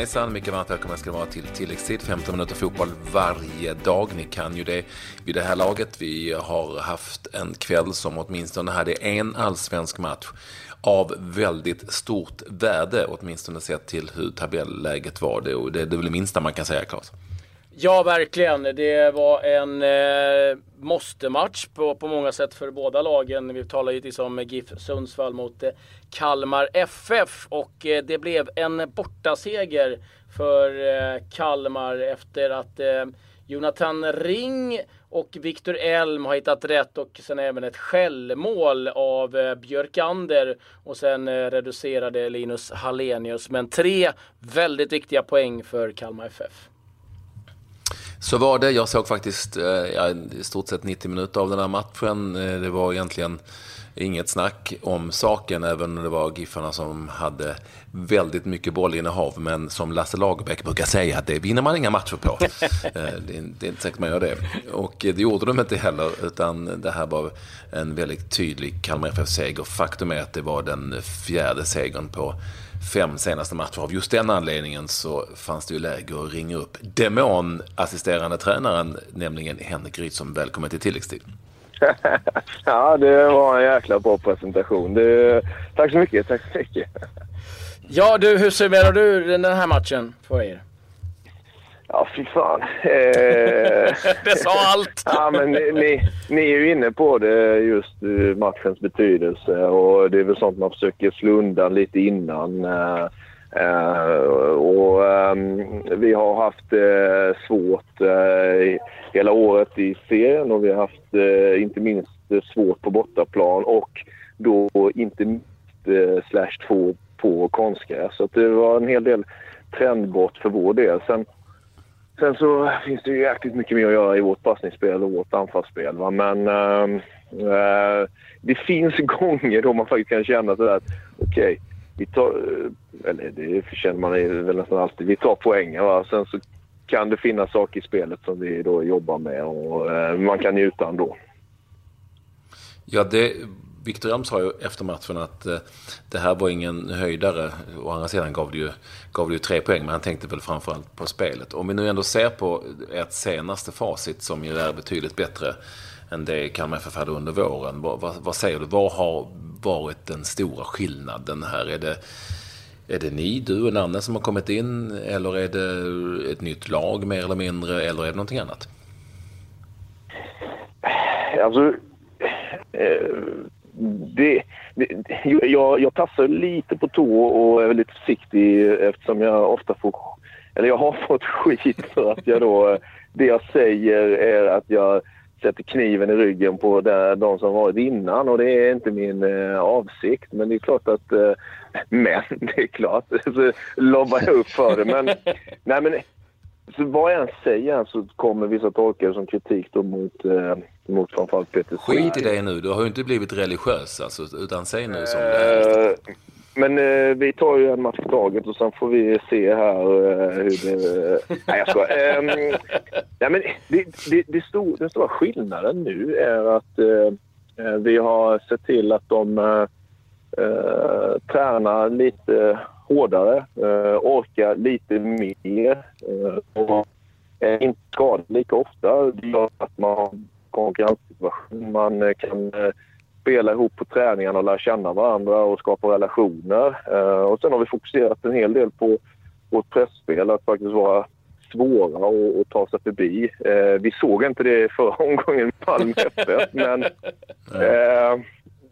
hejsan. Mycket varmt välkomna ska det vara till tilläggstid. 15 minuter fotboll varje dag. Ni kan ju det vid det här laget. Vi har haft en kväll som åtminstone hade en allsvensk match av väldigt stort värde, åtminstone sett till hur tabelläget var. Det, det, det är väl det minsta man kan säga, Claes? Ja, verkligen. Det var en eh, måste-match på, på många sätt för båda lagen. Vi talar givetvis om GIF Sundsvall mot eh, Kalmar FF och eh, det blev en bortaseger för eh, Kalmar efter att eh, Jonathan Ring och Viktor Elm har hittat rätt och sen även ett självmål av Björkander och sen reducerade Linus Hallenius. Men tre väldigt viktiga poäng för Kalmar FF. Så var det. Jag såg faktiskt ja, i stort sett 90 minuter av den här matchen. Det var egentligen inget snack om saken, även om det var Giffarna som hade väldigt mycket bollinnehav. Men som Lasse Lagerbäck brukar säga, det vinner man inga matcher på. Eh, det, är, det är inte säkert man gör det. Och det gjorde de inte heller, utan det här var en väldigt tydlig Kalmar FF-seger. Faktum är att det var den fjärde segern på fem senaste matcher. Av just den anledningen så fanns det ju läge att ringa upp demonassisterande tränaren, nämligen Henrik Rydström. Välkommen till tilläggstid. ja, det var en jäkla bra presentation. Det, tack så mycket, tack så mycket. Ja du, hur summerar du den här matchen för er? Ja, fy fan. Eh, det sa allt! ja, men ni, ni, ni, är ju inne på det, just eh, matchens betydelse. Och Det är väl sånt man försöker slå undan lite innan. Eh, eh, och ehm, vi har haft eh, svårt eh, hela året i serien och vi har haft eh, inte minst eh, svårt på bortaplan och då inte minst eh, slash två på konstgräs. Så det var en hel del trendbrott för vår del. Sen, Sen så finns det ju jäkligt mycket mer att göra i vårt passningsspel och vårt anfallsspel. Va? Men äh, det finns gånger då man faktiskt kan känna sådär att okej, okay, vi tar, eller det känner man väl nästan alltid, vi tar poängen. Va? Sen så kan det finnas saker i spelet som vi då jobbar med och eh, man kan njuta ändå. Ja, det Victor Elm sa ju efter matchen att eh, det här var ingen höjdare. Å andra sidan gav det, ju, gav det ju tre poäng, men han tänkte väl framförallt på spelet. Om vi nu ändå ser på ert senaste facit som ju är betydligt bättre än det Kalmar FF hade under våren. Vad, vad, vad, säger du? Vad har varit den stora skillnaden här? Är det, är det ni, du och Nanne som har kommit in? Eller är det ett nytt lag mer eller mindre? Eller är det någonting annat? Alltså... Eh, det, det, jag, jag tassar lite på tå och är lite försiktig eftersom jag ofta får... Eller jag har fått skit för att jag då... Det jag säger är att jag sätter kniven i ryggen på de som varit innan och det är inte min eh, avsikt. Men det är klart att... Eh, men det är klart, så lobbar jag upp för det. Men, nej, men så vad jag än säger så kommer vissa tolka som kritik då mot, eh, mot framförallt Peter Skit i det nu, du har ju inte blivit religiös alltså, utan säg nu som det är. Eh, men eh, vi tar ju en match i taget och sen får vi se här eh, hur det... nej, jag skojar. Eh, nej, men det, det, det stor, den stora skillnaden nu är att eh, eh, vi har sett till att de eh, tränar lite hårdare, eh, orkar lite mer eh, och är inte skadad lika ofta. Det gör att man har konkurrenssituation. Man eh, kan spela ihop på träningarna och lära känna varandra och skapa relationer. Och sen har vi fokuserat en hel del på vårt pressspel, att faktiskt vara svåra att, ta sig förbi. vi såg inte det förra omgången i Malmö FF, men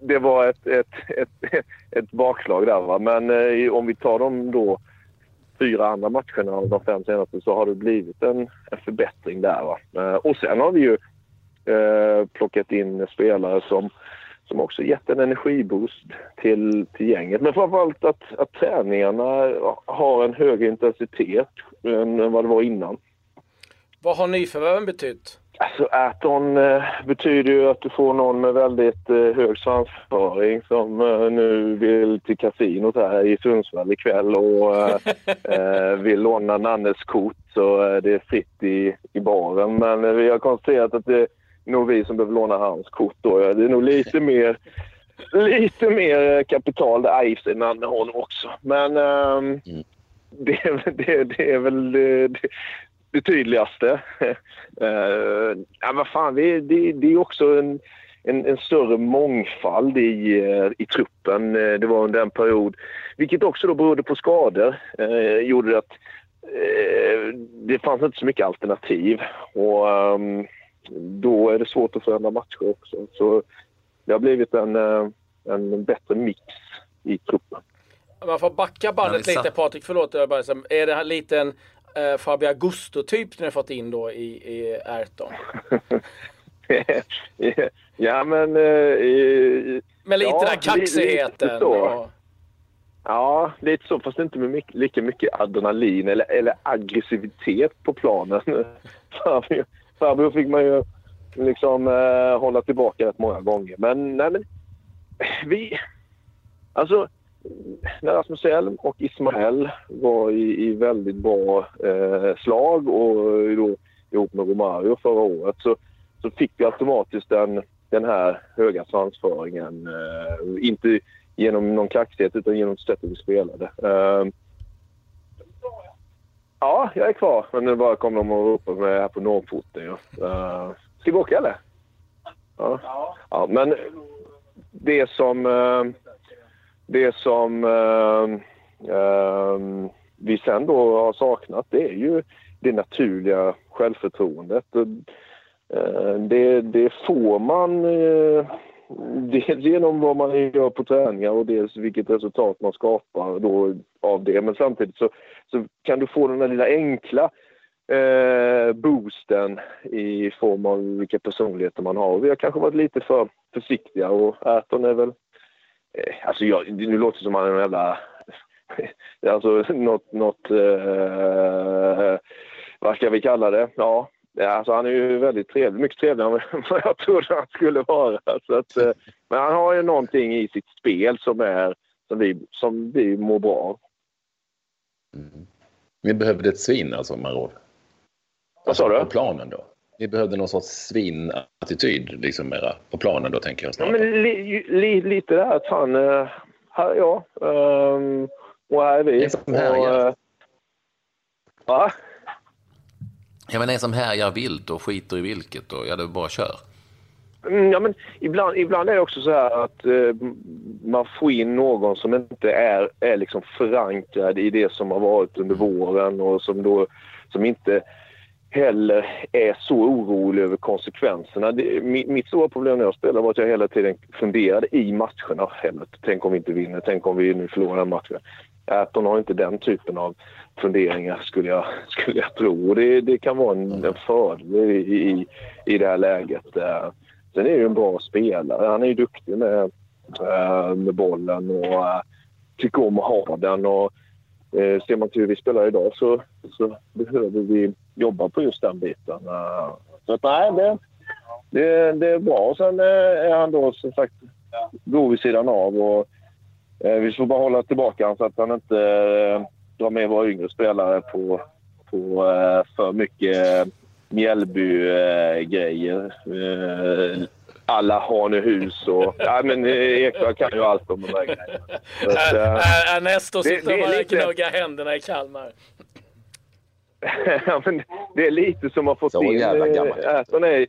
det var ett, ett, ett, ett bakslag där. Va? Men eh, om vi tar de då fyra andra matcherna av de fem senaste så har det blivit en, en förbättring där. Va? Eh, och sen har vi ju eh, plockat in spelare som, som också gett en energiboost till, till gänget. Men framförallt att, att träningarna har en högre intensitet än vad det var innan. Vad har nyförvärven betytt? Alltså Aton eh, betyder ju att du får någon med väldigt eh, hög svansföring som eh, nu vill till kasinot här i Sundsvall ikväll och eh, eh, vill låna Nannes kort så eh, det är fritt i, i baren. Men vi har konstaterat att det nog vi som behöver låna hans kort då. Det är nog lite mer lite mer kapital. Det är i Nanne har också. Men ehm, mm. det, det, det är väl det, det tydligaste. uh, ja, vad fan, det, det, det är också en, en, en, större mångfald i, i truppen. Det var under en period, vilket också då berodde på skador, uh, gjorde att uh, det fanns inte så mycket alternativ. Och um, då är det svårt att förändra matcher också. Så det har blivit en, en bättre mix i truppen. Man får backa bandet lite Patrik, förlåt. Jag bara, är det en liten eh, Fabio Augusto-typ ni har fått in då i, i Ayrton? ja men... Eh, med lite ja, den kaxigheten. Lite och... Ja, lite så. Fast inte med mycket, lika mycket adrenalin eller, eller aggressivitet på planen. farbror fick man ju liksom eh, hålla tillbaka rätt många gånger. Men nej men... Eh, vi... Alltså när Rasmus Elm och Ismael var i, i väldigt bra eh, slag och då ihop med Romario förra året så, så fick vi automatiskt den, den här höga svansföringen. Eh, inte genom någon kaxighet utan genom sättet vi spelade. Eh, ja, jag är kvar. Men nu bara kom de och ropade mig här på norrporten. Ja. Uh, ska vi åka eller? Ja. ja. Men det som... Uh, det som eh, vi sen då har saknat det är ju det naturliga självförtroendet. Det, det, får man dels genom vad man gör på träningar och dels vilket resultat man skapar då av det. Men samtidigt så, så kan du få den där lilla enkla eh, boosten i form av vilka personligheter man har. Vi har kanske varit lite för försiktiga och Erton är väl Eh, alltså jag, nu låter det som att han är en jävla... alltså något... något eh, vad ska vi kalla det? Ja, alltså han är ju väldigt trevlig. Mycket trevligare än vad jag trodde han skulle vara. Så att, uh, men han har ju någonting i sitt spel som, är, som, vi, som vi mår bra av. Mm. Vi behövde ett svin alltså, Marod. Vad sa du? På planen då. Ni behövde någon sorts svinattityd liksom mera på planen då tänker jag snarare. Ja, men li, li, lite där att han, uh, här, ja, um, och här är vi. En som härjar. Uh, va? Ja men en som härjar vilt och skiter i vilket och ja det bara kör. Mm, ja men ibland, ibland är det också så här att uh, man får in någon som inte är, är liksom förankrad i det som har varit under våren och som då som inte heller är så orolig över konsekvenserna. Det, mitt stora problem när jag spelade var att jag hela tiden funderade i matcherna. Tänk om vi inte vinner, tänk om vi nu förlorar matchen. Äton har inte den typen av funderingar skulle jag, skulle jag tro. Och det, det kan vara en, en fördel i, i, i det här läget. Eh, sen är det en bra spelare. Han är ju duktig med, eh, med bollen och uh, tycker om att ha den. Och, ser man till hur vi spelar idag så, så behöver vi jobba på just den biten. Eh, så att, nej, det, det, det är bra. Sen eh, är han då som sagt god vid sidan av. Och, eh, vi får bara hålla tillbaka honom så att han inte drar med våra yngre spelare på, på för mycket Mjällby-grejer. alla Hanehus och... Ja, men Eksjö kan ju allt om de där grejerna. Ernesto sitter och gnuggar händerna i Kalmar. ja, men det är lite som att få så in... jävla gammalt. Äton är,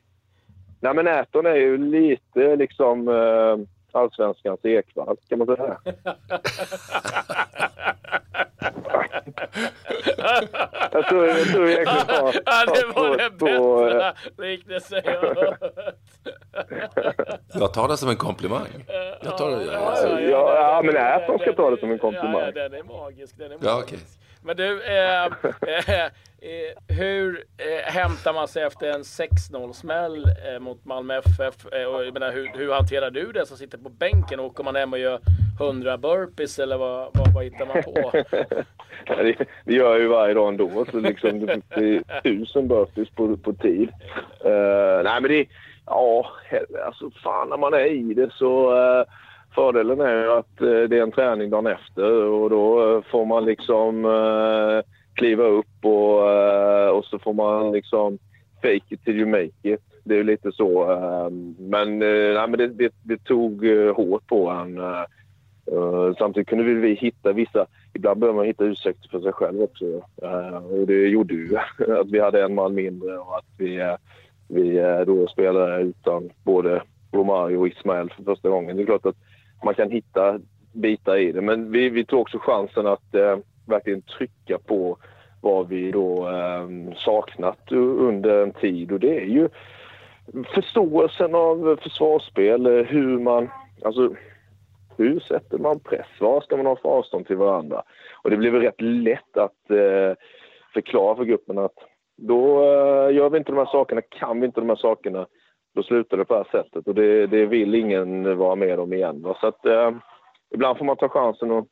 nej, men Äton är ju lite liksom uh, allsvenskans Ekvall, kan man säga. jag tror, jag tror egentligen har... Ja, det var den bästa liknelsen jag hört. Jag tar det som en komplimang. Jag tar det, alltså. ja, ja, ja, men Äton ska ta det som en komplimang. Ja, den är magisk. Den är magisk. Ja, okay. Men du, eh, eh, eh, hur eh, hämtar man sig efter en 6-0-smäll eh, mot Malmö FF? Eh, och, jag menar, hur, hur, hanterar du det som sitter på bänken? Åker man hem och gör 100 burpees eller vad, vad, vad hittar man på? det, det gör jag ju varje dag ändå. Så liksom, det är tusen burpees på, på tid. Eh, nej men det, ja, alltså fan när man är i det så eh, Fördelen är ju att eh, det är en träning dagen efter och då eh, får man liksom eh, kliva upp och, och så får man liksom fake it till you make it. Det är ju lite så. Ehm, men, nej, men det, det, det tog hårt på en. Samtidigt kunde vi hitta vissa, ibland behöver man hitta ursäkter för sig själv också. Och det gjorde ju att vi hade en man mindre och att vi, vi då spelade utan både Romario och Ismael för första gången. Det är klart att man kan hitta bitar i det. Men vi, vi tog också chansen att eh, verkligen trycka på vad vi då ehm, saknat under en tid och det är ju förståelsen av försvarsspel, eh, hur man... Alltså, hur sätter man press? Vad ska man ha för avstånd till varandra? Och det blev rätt lätt att eh, förklara för gruppen att då eh, gör vi inte de här sakerna, kan vi inte de här sakerna, då slutar det på det här sättet. Och det, det vill ingen vara med om igen. Va? Så att eh, ibland får man ta chansen och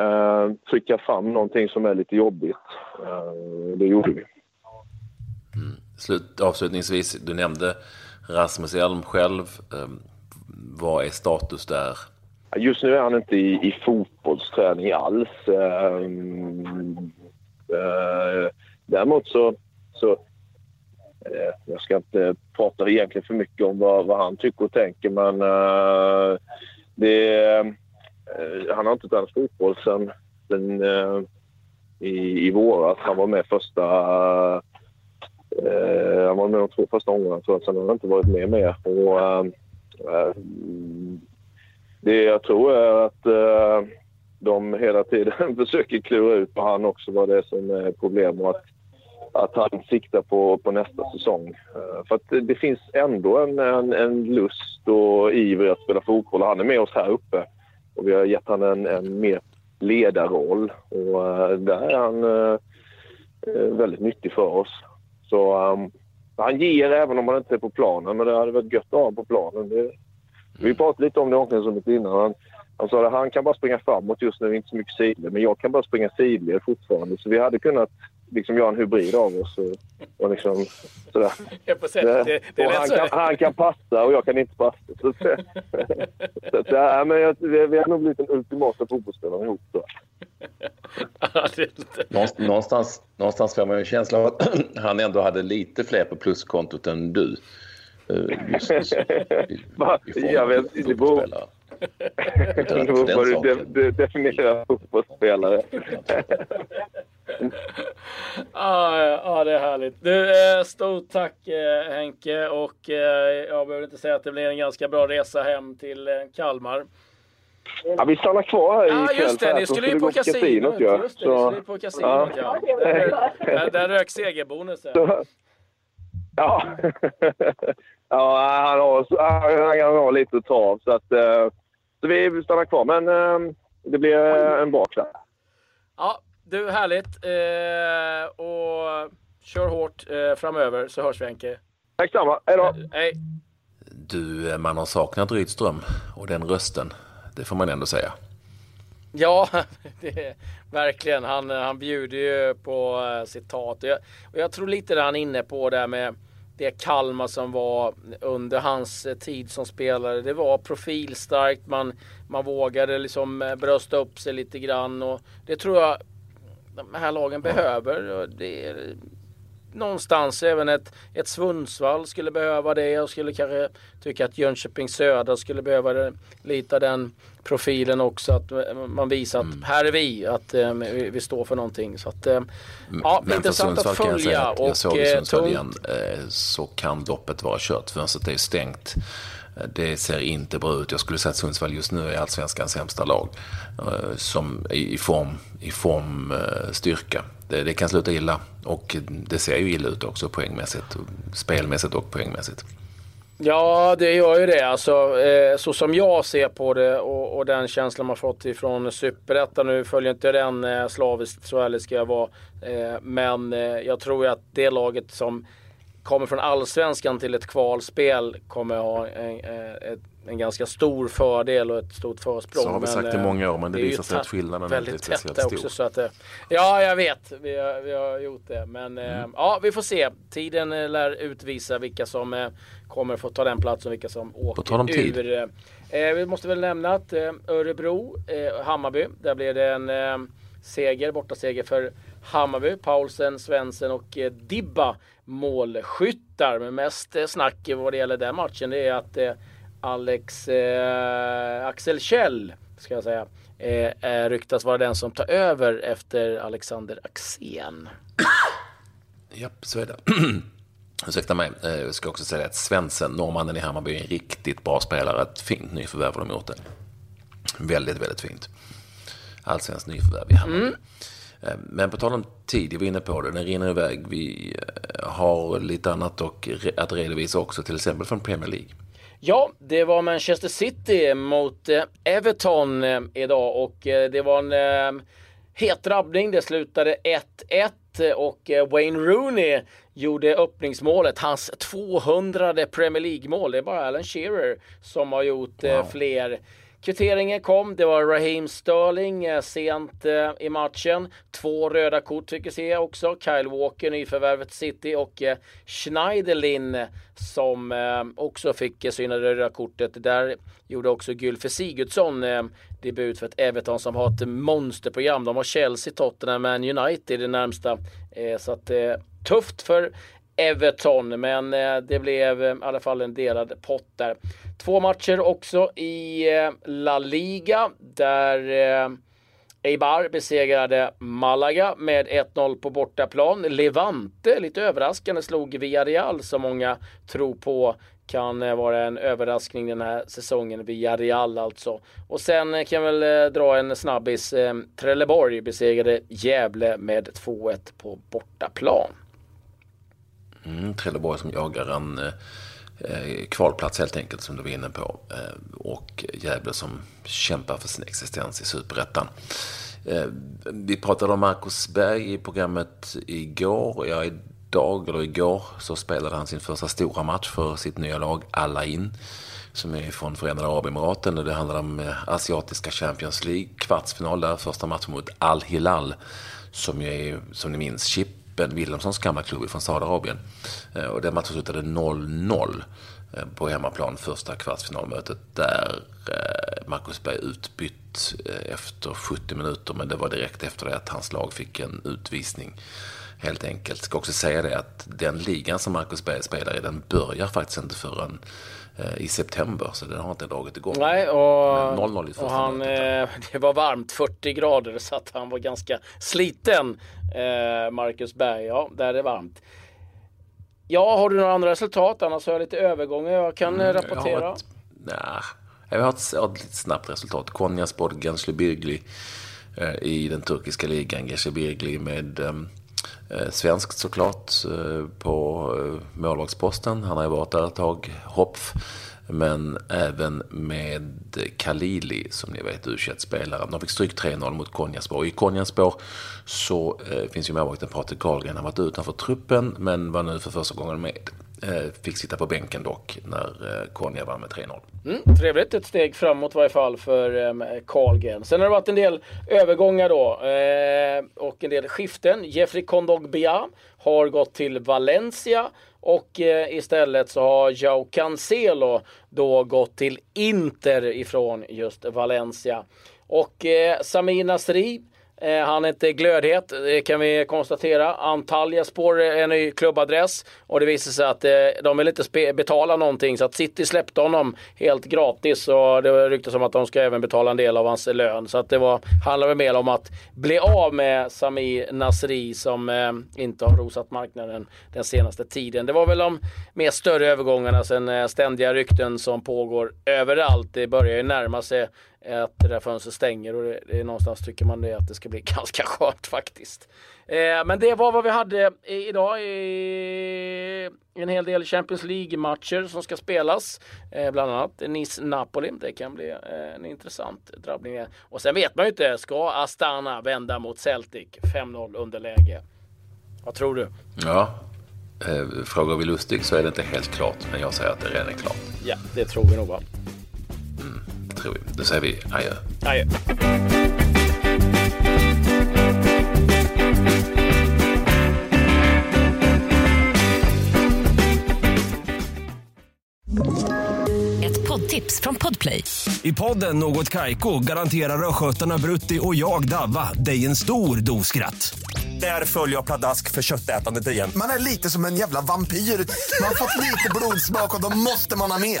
eh, trycka fram någonting som är lite jobbigt. Eh, det gjorde vi. Mm. Slut, avslutningsvis, du nämnde Rasmus Elm själv. Eh, vad är status där? Just nu är han inte i, i fotbollsträning alls. Um, uh, däremot så... så Eh, jag ska inte prata egentligen för mycket om vad, vad han tycker och tänker men eh, det, eh, han har inte tränat fotboll sen, sen i, i våras. Han var med första... han var med de två första omgångarna tror jag. Sen har han inte varit med mer. Och, det jag tror är att eh, de hela tiden försöker klura ut på han också vad det är som är problem och att, att han siktar på, på nästa säsong. Eh, för att det, finns ändå en, en, en, lust och iver att spela fotboll. Han är med oss här uppe och vi har gett honom en, en mer ledarroll och eh, där är han eh, eh, väldigt nyttig för oss. Så um, han ger även om han inte är på planen, men det hade varit gött att ha honom på planen. Det, vi pratade lite om det i omklädningsrummet innan. Han, han sa att han kan bara springa framåt just nu, inte så mycket sidled. Men jag kan bara springa sidled fortfarande. Så vi hade kunnat liksom göra en hybrid av oss. Och, och liksom, sådär. Det, det, och han, kan, han kan passa och jag kan inte passa. Så, så, så, så ja, men jag, vi, vi har nog blivit den ultimata fotbollsspelaren ihop. Så. någonstans, någonstans får man ju en känsla av att han ändå hade lite fler på pluskontot än du. Eh, just, just, jag vet, det beror, det beror på hur du de, definierar fotbollsspelare. ah, ja, det är härligt. Du, eh, stort tack eh, Henke och jag behöver inte säga att det blir en ganska bra resa hem till Kalmar. Ja, vi stannar kvar här ikväll. Ja, just det. Ni skulle ju på kasinot. Just det, så, ni skulle på kasinot, ja. ja. Där, rök segerbonusen. Ja. ja, han har, han har lite trav. Så, att, eh, så vi stannar kvar. Men eh, det blir en bra kväll. Ja, du, härligt. Eh, och kör hårt framöver så hörs vi Henke. Tack samma. Hej då. Hej. Du, man har saknat Rydström och den rösten. Det får man ändå säga. Ja, det, verkligen. Han, han bjuder ju på citat. Och jag, och jag tror lite det han är inne på där med det Kalmar som var under hans tid som spelare. Det var profilstarkt, man, man vågade liksom eh, brösta upp sig lite grann och det tror jag de här lagen behöver. Det är, någonstans även ett, ett Sundsvall skulle behöva det. Jag skulle kanske tycka att Jönköping Södra skulle behöva det, lite den profilen också. Att man visar att mm. här är vi, att eh, vi, vi, står för någonting. Så att, eh, ja, Men intressant att följa. Kan jag, att jag såg i eh, Sundsvall igen eh, så kan loppet vara kört. Fönstret är stängt. Eh, det ser inte bra ut. Jag skulle säga att Sundsvall just nu är allsvenskans sämsta lag. Som i form, i form styrka det, det, kan sluta illa. Och det ser ju illa ut också poängmässigt, spelmässigt och poängmässigt. Ja, det gör ju det. Alltså, eh, så som jag ser på det och, och den känslan man fått ifrån Superettan. Nu följer inte den eh, slaviskt, så ärlig ska jag vara. Eh, men eh, jag tror ju att det laget som kommer från allsvenskan till ett kvalspel kommer ha en, eh, ett en ganska stor fördel och ett stort försprång. Så har vi sagt men, i många år, men det, det visar sig att skillnaden är inte speciellt stor. Också, så att, eh, ja, jag vet. Vi har, vi har gjort det. Men eh, mm. ja, vi får se. Tiden eh, lär utvisa vilka som kommer få ta den platsen och vilka som åker På tid. ur. vi måste väl nämna att Örebro, Hammarby, där blev det en seger, borta seger för Hammarby. Paulsen, Svensson och Dibba målskyttar. Men mest snack vad det gäller den matchen det är att Alex eh, Axel Kjell ska jag säga, eh, ryktas vara den som tar över efter Alexander Axén. Japp, så är det. Ursäkta mig, eh, jag ska också säga att Svensson, norrmannen i Hammarby, är en riktigt bra spelare. Ett fint nyförvärv har de gjort det. Väldigt, väldigt fint. Allsvenskt nyförvärv i Hammarby. Mm. Eh, men på tal om tid, jag var inne på det, den rinner iväg. Vi eh, har lite annat och att redovisa också, till exempel från Premier League. Ja, det var Manchester City mot Everton idag och det var en het drabbning. Det slutade 1-1 och Wayne Rooney gjorde öppningsmålet, hans 200 Premier League-mål. Det är bara Alan Shearer som har gjort wow. fler Kvitteringen kom, det var Raheem Sterling eh, sent eh, i matchen. Två röda kort fick vi se också. Kyle Walker, nyförvärvet City och eh, Schneiderlin som också fick syna det röda kortet. Där gjorde också Gylfe Sigurdsson debut för ett Everton som har ett monsterprogram. De har Chelsea, Tottenham, Man United i det närmsta. Så att tufft för Everton, men eh, det blev eh, i alla fall en delad pott där. Två matcher också i eh, La Liga där eh, Eibar besegrade Malaga med 1-0 på bortaplan. Levante, lite överraskande, slog Villarreal som många tror på kan eh, vara en överraskning den här säsongen. Villarreal alltså. Och sen kan jag väl dra en snabbis. Trelleborg besegrade Gävle med 2-1 på bortaplan. Mm, Trelleborg som jagar en eh, eh, kvalplats helt enkelt som du var inne på. Eh, och Gävle som kämpar för sin existens i superettan. Eh, vi pratade om Marcus Berg i programmet igår. Ja, idag eller igår så spelade han sin första stora match för sitt nya lag Alain, Som är från Förenade Arabemiraten och det handlar om eh, Asiatiska Champions League. Kvartsfinal där, första matchen mot Al Hilal. Som ju är, som ni minns, Chip Ben Wilhelmssons gamla klubb från Saudiarabien. Eh, och den matchen slutade 0-0 eh, på hemmaplan första kvartsfinalmötet där eh, Marcus Berg utbytt efter 70 minuter men det var direkt efter det att hans lag fick en utvisning helt enkelt. Ska också säga det att den ligan som Marcus Berg spelar i den börjar faktiskt inte förrän i september så den har inte dragit igång. Nej och, 0 -0 och han, eh, det var varmt 40 grader så att han var ganska sliten Eh, Marcus Berg, ja, där är det varmt. Ja, har du några andra resultat? Annars har jag lite övergångar jag kan mm, rapportera. Jag har ett, jag har ett, lite snabbt resultat. Konyaspor Gençlerbirli eh, i den turkiska ligan. Gençlerbirli med ehm, eh, Eh, svenskt såklart eh, på eh, målvaktsposten. Han har ju varit där ett tag. Hopf men även med Kalili som ni vet u spelaren De fick stryk 3-0 mot Konjaspor. I Konjaspor så finns ju målvakten Patrik Karlgren. Han har varit utanför truppen men var nu för första gången med. Eh, fick sitta på bänken dock när eh, Konya vann med 3-0. Mm, trevligt, ett steg framåt i varje fall för ehm, Karlgren. Sen har det varit en del övergångar då eh, och en del skiften. Jeffrey Kondogbia har gått till Valencia och istället så har Joao Cancelo då gått till Inter ifrån just Valencia. Och eh, Samir Nasri Eh, Eh, han är inte glödhet, det kan vi konstatera. Antalya spår en ny klubbadress och det visar sig att eh, de vill inte betala någonting så att City släppte honom helt gratis och det ryktas om att de ska även betala en del av hans lön. Så att det var, handlar väl mer om att bli av med Sami Nasri som eh, inte har rosat marknaden den senaste tiden. Det var väl de mer större övergångarna sen eh, ständiga rykten som pågår överallt. Det börjar ju närma sig att det där fönstret stänger och det, det är någonstans tycker man det att det ska bli ganska skönt faktiskt. Eh, men det var vad vi hade idag. I en hel del Champions League-matcher som ska spelas. Eh, bland annat Nice-Napoli. Det kan bli eh, en intressant drabbning. Och sen vet man ju inte. Ska Astana vända mot Celtic? 5-0 underläge. Vad tror du? Ja, eh, frågar vi Lustig så är det inte helt klart. Men jag säger att det redan är klart. Ja, det tror vi nog va? Tror vi. Då säger vi adjö. Adjö. Ett poddtips från Podplay. I podden Något Kaiko garanterar östgötarna Brutti och jag, Davva, dig en stor dos skratt. Där följer jag pladask för köttätandet igen. Man är lite som en jävla vampyr. Man har fått lite blodsmak och då måste man ha mer.